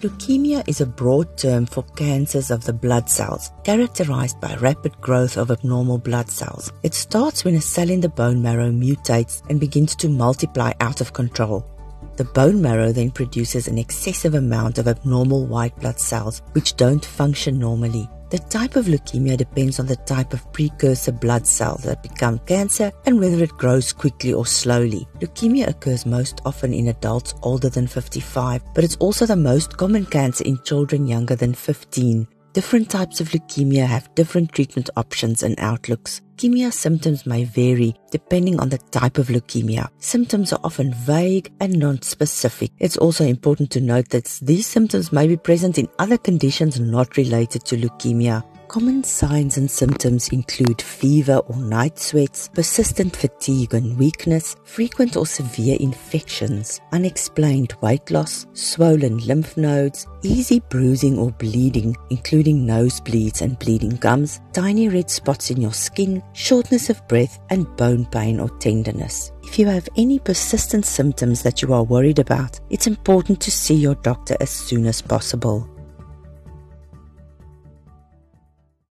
Leukemia is a broad term for cancers of the blood cells, characterized by rapid growth of abnormal blood cells. It starts when a cell in the bone marrow mutates and begins to multiply out of control. The bone marrow then produces an excessive amount of abnormal white blood cells which don't function normally. The type of leukemia depends on the type of precursor blood cells that become cancer and whether it grows quickly or slowly. Leukemia occurs most often in adults older than 55, but it's also the most common cancer in children younger than 15. Different types of leukemia have different treatment options and outlooks. Leukemia symptoms may vary depending on the type of leukemia. Symptoms are often vague and non-specific. It's also important to note that these symptoms may be present in other conditions not related to leukemia. Common signs and symptoms include fever or night sweats, persistent fatigue and weakness, frequent or severe infections, unexplained weight loss, swollen lymph nodes, easy bruising or bleeding, including nosebleeds and bleeding gums, tiny red spots in your skin, shortness of breath, and bone pain or tenderness. If you have any persistent symptoms that you are worried about, it's important to see your doctor as soon as possible.